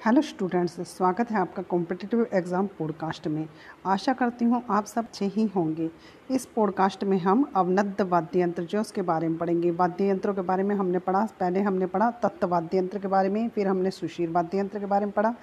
Hello students स्वागत है आपका कॉम्पिटिटिव एग्ज़ाम पॉडकास्ट में। आशा करती हूँ आप सब अच्छे ही होंगे। इस पॉडकास्ट में हम अवनद्ध वाद्य यंत्र जो उसके बारे में पढ़ेंगे। वाद्य यंत्रों के बारे में हमने पढ़ा, पहले हमने पढ़ा तत्व वाद्य यंत्र के बारे में, फिर हमने सुशील वाद्य यंत्र के बारे में पढ़ा।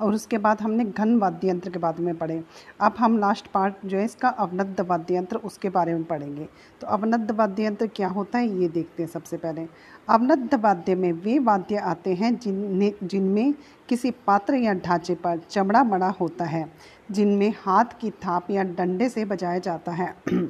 और उसके बाद हमने घन वाद्य यंत्र के बारे में पढ़े। अब हम लास्ट पार्ट जो है, इसका अवनद्ध वाद्य यंत्र, उसके बारे में पढ़ेंगे। तो अवनद्ध वाद्य यंत्र क्या होता है, ये देखते हैं सबसे पहले। अवनद्ध वाद्य में वे वाद्य आते हैं जिन जिनमें किसी पात्र या ढांचे पर चमड़ा मड़ा होता है, जिनमें हाथ की थाप या डंडे से बजाया जाता है।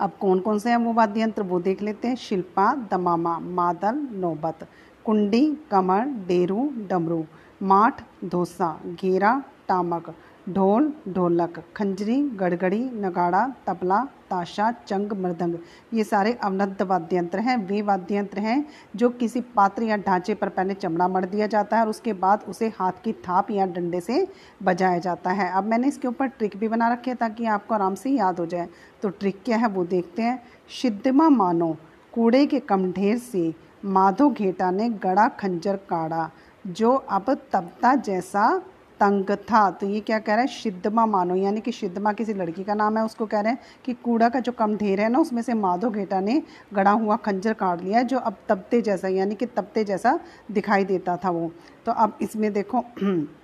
अब कौन कौन से हैं वो वाद्य यंत्र? वो देख लेते हैं। शिल्पा, दमामा, मादल, नौबत, कुंडी, कमर, डेरू, डमरू। माठ धोसा घेरा टामक ढोल, ढोलक, खंजरी, गड़गड़ी, नगाड़ा, तबला, ताशा, चंग, मृदंग। ये सारे अवनद्ध वाद्य यंत्र हैं। वे वाद्य यंत्र हैं जो किसी पात्र या ढांचे पर पहले चमड़ा मर दिया जाता है और उसके बाद उसे हाथ की थाप या डंडे से बजाया जाता है। अब मैंने इसके ऊपर ट्रिक भी बना रखी है ताकि आपको आराम से याद हो जाए। तो ट्रिक क्या है वो देखते हैं। सिद्धमा मानो, कूड़े के कम ढेर से माधो घेटा ने गड़ा खंजर काड़ा। जो अब तबता जैसा तंग था। तो ये क्या कह रहा है? शिद्धमा मानो, यानी कि शिद्धमा किसी लड़की का नाम है, उसको कह रहे हैं कि कूड़ा का जो कम ढेर है ना, उसमें से माधो घेटा ने गड़ा हुआ खंजर काट लिया जो अब तबते जैसा, यानी कि तपते जैसा दिखाई देता था वो। तो अब इसमें देखो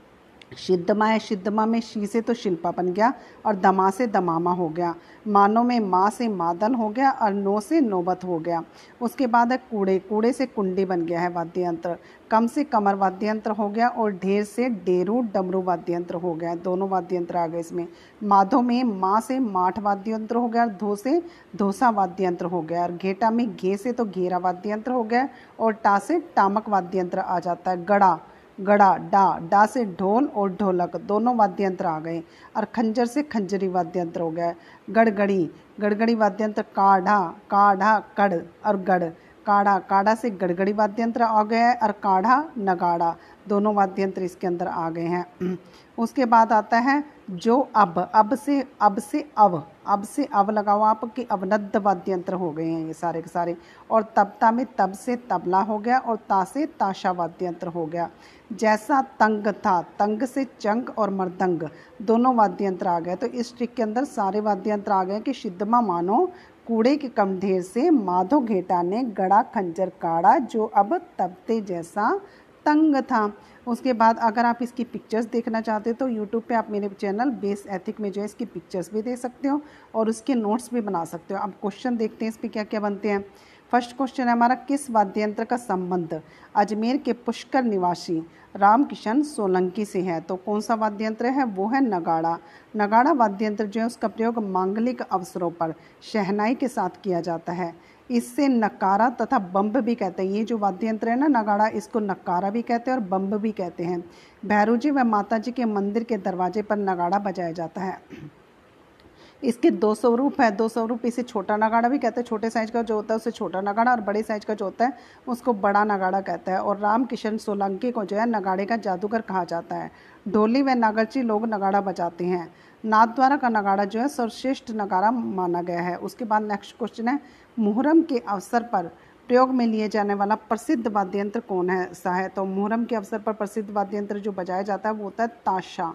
सिद्धमा है सिद्धमा में शी से तो शिल्पा बन गया और दमा से दमामा हो गया। मानो में माँ से मादन हो गया और नो से नौबत हो गया। उसके बाद है कूड़े कूड़े से कुंडी बन गया है वाद्य यंत्र कम से कमर वाद्य यंत्र हो गया और ढेर से डेरू, डमरू वाद्य यंत्र हो गया। दोनों वाद्य यंत्र आ गए इसमें। माधो में माँ से माठ वाद्य यंत्र हो गया और धो से धोसा वाद्य यंत्र हो गया। और घेटा में घे से तो घेरा वाद्य यंत्र हो गया और टा से टामक वाद्य यंत्र आ जाता है, गड़ा। गड़ा, डा डा से ढोल और ढोलक दोनों वाद्य यंत्र आ गए और खंजर से खंजरी वाद्य यंत्र हो गया। गड़गड़ी गड़गड़ी वाद्य यंत्र काढ़ा काढ़ा, कड़ और गढ़ काढ़ा काढ़ा से गड़गड़ी वाद्य यंत्र आ गया है और काढ़ा, नगाड़ा, दोनों वाद्य यंत्र इसके अंदर आ गए हैं। उसके बाद आता है जो अब अब से अब से अब अब से अब लगाओ आप कि अवनद्ध वाद्य यंत्र हो गए हैं ये सारे के सारे। और तबता में तब से तबला हो गया और ता से ताशा वाद्य यंत्र हो गया। जैसा तंग था, तंग से चंग और मृदंग दोनों वाद्य यंत्र आ गए। तो इस ट्रिक के अंदर सारे वाद्य यंत्र आ गए कि सिद्धमा मानो कूड़े के कम ढेर से माधो घेटा ने गड़ा खंजर काड़ा, जो अब तबते जैसा तंग था। उसके बाद अगर आप इसकी पिक्चर्स देखना चाहते हो तो यूट्यूब पे आप मेरे चैनल बेस एथिक में जो है, इसकी पिक्चर्स भी दे सकते हो और उसके नोट्स भी बना सकते हो। अब क्वेश्चन देखते हैं इस पर क्या क्या बनते हैं। फ़र्स्ट क्वेश्चन है, हमारा किस वाद्य यंत्र का संबंध? अजमेर के पुष्कर निवासी रामकिशन सोलंकी से है। तो कौन सा वाद्य यंत्र है? वो है नगाड़ा। नगाड़ा वाद्य यंत्र जो है, उसका प्रयोग मांगलिक अवसरों पर शहनाई के साथ किया जाता है। इससे नकारा तथा बम्ब भी कहते हैं। ये जो वाद्य यंत्र है ना नगाड़ा, इसको नकारा भी कहते हैं और बम्ब भी कहते हैं। भैरू जी व माता जी के मंदिर के दरवाजे पर नगाड़ा बजाया जाता है। इसके दो स्वरूप है, दो स्वरूप इसे छोटा नगाड़ा भी कहते हैं, छोटे साइज़ का जो होता है उसे छोटा नगाड़ा और बड़े साइज़ का जो होता है उसको बड़ा नगाड़ा कहता है। और राम किशन सोलंकी को जो है नगाड़े का जादूगर कहा जाता है। ढोली व नागरची लोग नगाड़ा बजाते हैं। नाथ द्वारा का नगाड़ा जो है सर्वश्रेष्ठ नगाड़ा माना गया है। उसके बाद नेक्स्ट क्वेश्चन है, मुहर्रम के अवसर पर प्रयोग में लिए जाने वाला प्रसिद्ध वाद्य यंत्र कौन है, सा है? तो मुहर्रम के अवसर पर प्रसिद्ध वाद्य यंत्र जो बजाया जाता है वो होता है ताशा।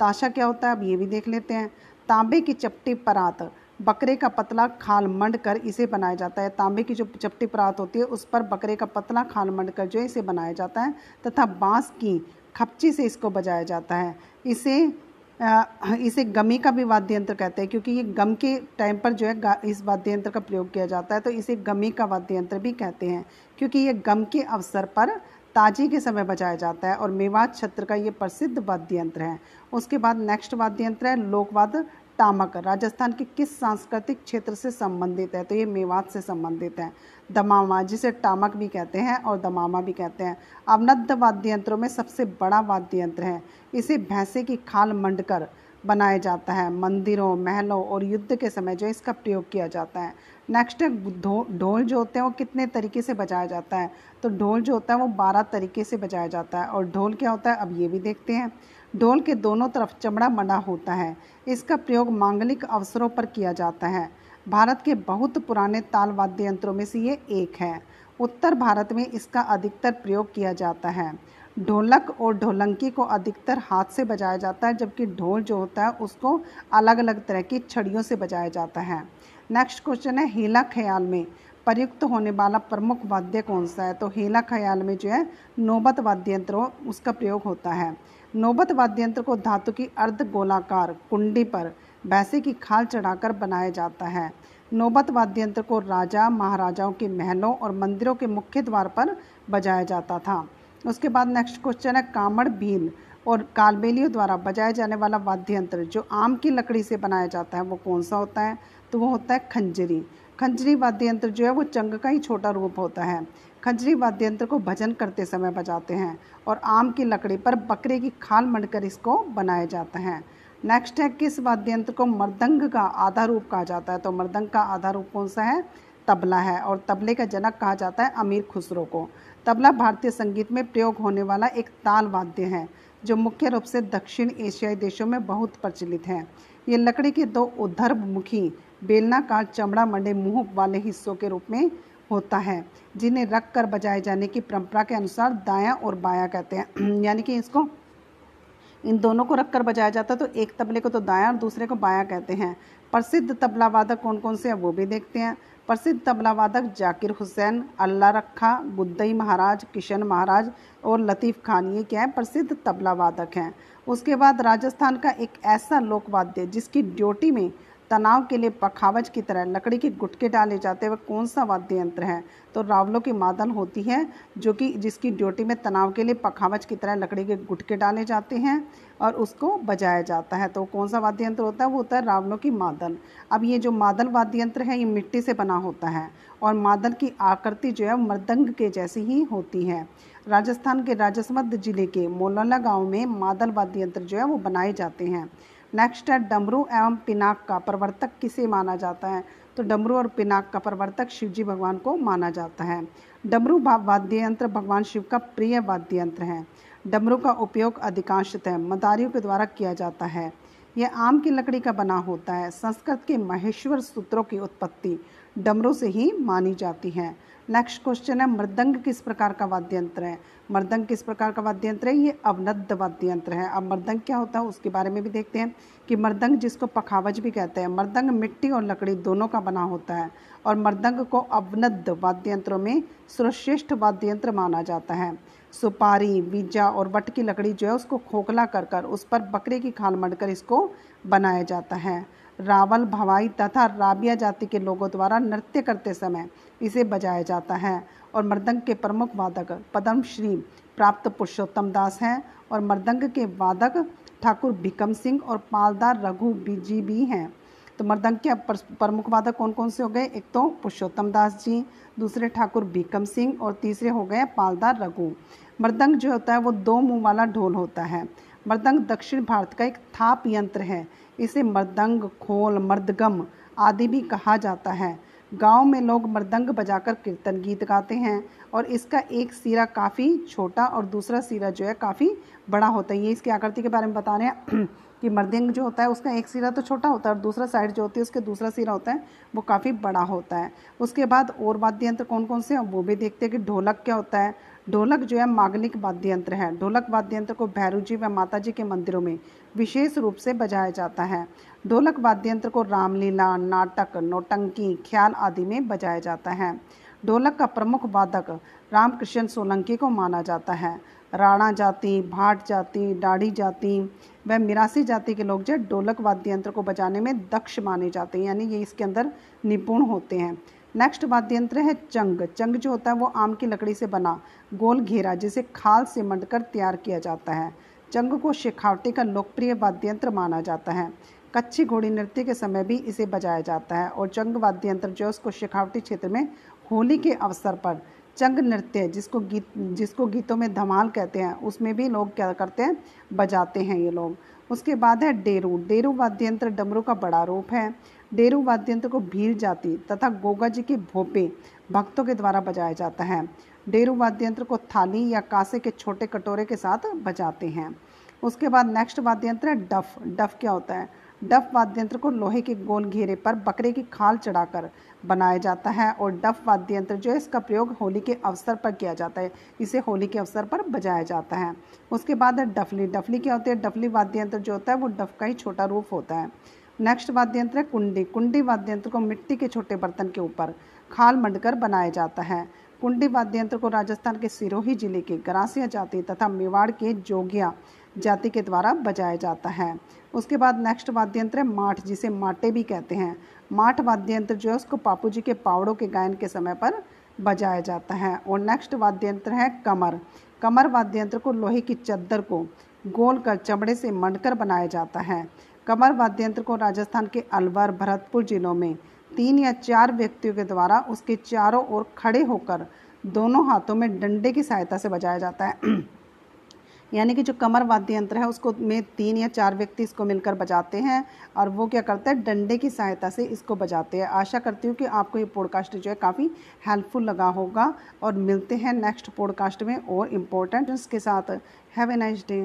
ताशा क्या होता है, अब ये भी देख लेते हैं। तांबे की चपटी परात। बकरे का पतला खाल मंड कर इसे बनाया जाता है। तांबे की जो चपटी परात होती है, उस पर बकरे का पतला खाल मंड कर जो इसे बनाया जाता है तथा बाँस की खपची से इसको बजाया जाता है। इसे इसे गमी का भी वाद्य यंत्र कहते हैं, क्योंकि ये गम के टाइम पर जो है इस वाद्य यंत्र का प्रयोग किया जाता है तो इसे गमी का वाद्य यंत्र भी कहते हैं, क्योंकि ये गम के अवसर पर ताजी के समय बजाया जाता है और मेवात छत्र का ये प्रसिद्ध वाद्य यंत्र है। उसके बाद नेक्स्ट वाद्य यंत्र है लोकवाद टामक राजस्थान के किस सांस्कृतिक क्षेत्र से संबंधित है? तो ये मेवात से संबंधित है। दमामा जिसे टामक भी कहते हैं और दमामा भी कहते हैं। अवनद्ध वाद्य यंत्रों में सबसे बड़ा वाद्य यंत्र है। इसे भैंसे की खाल मंडकर बनाया जाता है। मंदिरों, महलों और युद्ध के समय जो इसका प्रयोग किया जाता है। नेक्स्ट है ढोल जो होते हैं वो कितने तरीके से बजाया जाता है? तो ढोल जो होता है वो बारह तरीके से बजाया जाता है। और ढोल क्या होता है? अब ये भी देखते हैं। ढोल के दोनों तरफ़ चमड़ा मना होता है। इसका प्रयोग मांगलिक अवसरों पर किया जाता है। भारत के बहुत पुराने ताल वाद्य यंत्रों में से ये एक है। उत्तर भारत में इसका अधिकतर प्रयोग किया जाता है। ढोलक और ढोलंकी को अधिकतर हाथ से बजाया जाता है, जबकि ढोल जो होता है उसको अलग अलग तरह की छड़ियों से बजाया जाता है। नेक्स्ट क्वेश्चन है, हीला ख्याल में। प्रयुक्त होने वाला प्रमुख वाद्य कौन सा है? तो हीला ख्याल में जो है, नौबत वाद्य यंत्र, उसका प्रयोग होता है। नौबत वाद्य यंत्र को धातु की अर्ध गोलाकार कुंडी पर भैंसे की खाल चढ़ाकर बनाया जाता है। नौबत वाद्य यंत्र को राजा, महाराजाओं के महलों और मंदिरों के मुख्य द्वार पर बजाया जाता था। उसके बाद नेक्स्ट क्वेश्चन है कामड़ बीन और कालबेलियों द्वारा बजाया जाने वाला वाद्य यंत्र जो आम की लकड़ी से बनाया जाता है, वो कौन सा होता है? तो वो होता है खंजरी। खंजरी वाद्य यंत्र जो है, वो चंग का ही छोटा रूप होता है। खंजरी वाद्य यंत्र को भजन करते समय बजाते हैं और आम की लकड़ी पर बकरे की खाल मंडकर इसको बनाया जाता है। नेक्स्ट है, किस वाद्य यंत्र को मृदंग का आधा रूप कहा जाता है? तो मृदंग का आधा रूप कौन सा है? तबला है और तबले का जनक कहा जाता है अमीर खुसरो को। तबला भारतीय संगीत में प्रयोग होने वाला एक ताल वाद्य है, जो मुख्य रूप से दक्षिण एशियाई देशों में बहुत प्रचलित है। ये लकड़ी के दो उधर्भमुखी बेलनाकार चमड़ा मंडे मुँह वाले हिस्सों के रूप में होता है, जिन्हें रख कर बजाए जाने की परंपरा के अनुसार दाया और बाया कहते हैं। यानी कि इसको, इन दोनों को रख कर बजाया जाता है तो एक तबले को तो दाया और दूसरे को बाया कहते हैं। प्रसिद्ध तबला वादक कौन कौन से हैं, वो भी देखते हैं। प्रसिद्ध तबला वादक जाकिर हुसैन, अल्लाह रखा, बुद्दई महाराज, किशन महाराज और लतीफ़ खान, ये क्या है? प्रसिद्ध तबला वादक हैं। उसके बाद राजस्थान का एक ऐसा लोकवाद्य जिसकी ड्यूटी में तनाव के लिए पखावज की तरह लकड़ी के गुटके डाले जाते हैं वह कौन सा वाद्य यंत्र है? तो रावलों की मादल होती है, जो कि जिसकी ड्यूटी में तनाव के लिए पखावज की तरह लकड़ी के गुटके डाले जाते हैं और उसको बजाया जाता है। तो कौन सा वाद्य यंत्र होता है? वो होता है रावलों की मादल। अब ये जो मादल वाद्य यंत्र है, ये मिट्टी से बना होता है और मादल की आकृति जो है मृदंग के जैसी ही होती है। राजस्थान के राजसमंद ज़िले के मोलला गाँव में मादल वाद्य यंत्र जो है, वो बनाए जाते हैं। नेक्स्ट है, डमरू एवं पिनाक का प्रवर्तक किसे माना जाता है? तो डमरू और पिनाक का प्रवर्तक शिव जी भगवान को माना जाता है। डमरू वाद्य यंत्र भगवान शिव का प्रिय वाद्य यंत्र है। डमरू का उपयोग अधिकांशतः मदारियों के द्वारा किया जाता है। यह आम की लकड़ी का बना होता है। संस्कृत के महेश्वर सूत्रों की उत्पत्ति। डमरू से ही मानी जाती है। नेक्स्ट क्वेश्चन है मृदंग किस प्रकार का वाद्य यंत्र है? मृदंग किस प्रकार का वाद्य यंत्र है? ये अवनद्ध वाद्य यंत्र है। अब मृदंग क्या होता है, उसके बारे में भी देखते हैं कि मृदंग जिसको पखावज भी कहते हैं मृदंग मिट्टी और लकड़ी दोनों का बना होता है और मृदंग को अवनद्ध वाद्य यंत्रों में सर्वश्रेष्ठ वाद्य यंत्र माना जाता है। सुपारी, बीजा और वट की लकड़ी जो है, उसको खोखला कर कर उस पर बकरे की खाल मढ़कर इसको बनाया जाता है। रावल भवाई तथा राबिया जाति के लोगों द्वारा नृत्य करते समय इसे बजाया जाता है और मृदंग के प्रमुख वादक पद्मश्री प्राप्त पुरुषोत्तम दास हैं और मृदंग के वादक ठाकुर भिकम सिंह और पालदार रघु जी भी हैं। तो मृदंग के प्रमुख वादक कौन कौन से हो गए? एक तो पुरुषोत्तम दास जी, दूसरे ठाकुर भिकम सिंह और तीसरे हो गए पालदार रघु। मृदंग जो होता है वो दो मुँह वाला ढोल होता है। मृदंग दक्षिण भारत का एक थाप यंत्र है। इसे मृदंग खोल, मर्दगम आदि भी कहा जाता है। गाँव में लोग मृदंग बजाकर कीर्तन गीत गाते हैं और इसका एक सिरा काफ़ी छोटा और दूसरा सिरा जो है काफ़ी बड़ा होता है। ये इसकी आकृति के बारे में बता रहे हैं कि मृदंग जो होता है उसका एक सिरा तो छोटा होता है और दूसरा साइड जो होती है उसके दूसरा सिरा होता है, वो काफ़ी बड़ा होता है। उसके बाद और वाद्य यंत्र कौन कौन से हैं? वो भी देखते हैं कि ढोलक क्या होता है ढोलक जो है मागलिक वाद्य यंत्र है। ढोलक वाद्य यंत्र को भैरू जी व माता जी के मंदिरों में विशेष रूप से बजाया जाता है। ढोलक वाद्य यंत्र को रामलीला, नाटक, नोटंकी, ख्याल आदि में बजाया जाता है। ढोलक का प्रमुख वादक रामकृष्ण सोलंकी को माना जाता है। राणा जाति, भाट जाति, डाढ़ी जाति व मिरासी जाति के लोग जो ढोलक वाद्य यंत्र को बजाने में दक्ष माने जाते हैं, यानी ये इसके अंदर निपुण होते हैं। नेक्स्ट वाद्य यंत्र है चंग। चंग जो होता है वो आम की लकड़ी से बना गोल घेरा जिसे खाल से मंडकर तैयार किया जाता है। चंग को शेखावटी का लोकप्रिय वाद्य यंत्र माना जाता है। कच्ची घोड़ी नृत्य के समय भी इसे बजाया जाता है और चंग वाद्य यंत्र जो है उसको शेखावटी क्षेत्र में होली के अवसर पर चंग नृत्य जिसको गीत जिसको गीतों में धमाल कहते हैं, उसमें भी लोग क्या करते हैं, बजाते हैं ये लोग। उसके बाद है डेरू। डेरू वाद्य यंत्र डमरू का बड़ा रूप है। डेरू वाद्य यंत्र को भील जाति तथा गोगा जी के भोपे भक्तों के द्वारा बजाया जाता है। डेरू वाद्य यंत्र को थाली या कासे के छोटे कटोरे के साथ बजाते हैं। उसके बाद नेक्स्ट वाद्य यंत्र है डफ। डफ क्या होता है? डफ वाद्य यंत्र को लोहे के गोल घेरे पर बकरे की खाल चढ़ाकर बनाया जाता है और डफ वाद्य यंत्र जो है, इसका प्रयोग होली के अवसर पर किया जाता है। इसे होली के अवसर पर बजाया जाता है। उसके बाद है डफली। डफली क्या होती है? डफली वाद्य यंत्र जो होता है, वो डफ का ही छोटा रूप होता है। नेक्स्ट वाद्य यंत्र है कुंडी। कुंडी वाद्य यंत्र को मिट्टी के छोटे बर्तन के ऊपर खाल मंडकर बनाया जाता है। कुंडी वाद्य यंत्र को राजस्थान के सिरोही ज़िले के गरासिया जाति तथा मेवाड़ के जोगिया जाति के द्वारा बजाया जाता है। उसके बाद नेक्स्ट वाद्य यंत्र है माठ, जिसे माटे भी कहते हैं। माठ वाद्य यंत्र जो है, उसको पापू जी के पावड़ों के गायन के समय पर बजाया जाता है। और नेक्स्ट वाद्य यंत्र है कमर। कमर वाद्य यंत्र को लोहे की चद्दर को गोल कर चमड़े से मंडकर बनाया जाता है। कमर वाद्य यंत्र को राजस्थान के अलवर, भरतपुर जिलों में तीन या चार व्यक्तियों के द्वारा उसके चारों ओर खड़े होकर दोनों हाथों में डंडे की सहायता से बजाया जाता है। यानी कि जो कमर वाद्य यंत्र है, उसको में तीन या चार व्यक्ति इसको मिलकर बजाते हैं और वो क्या करते हैं, डंडे की सहायता से इसको बजाते हैं। आशा करती हूँ कि आपको ये पॉडकास्ट जो है काफ़ी हेल्पफुल लगा होगा और मिलते हैं नेक्स्ट पॉडकास्ट में और इम्पोर्टेंट के साथ। Have a nice day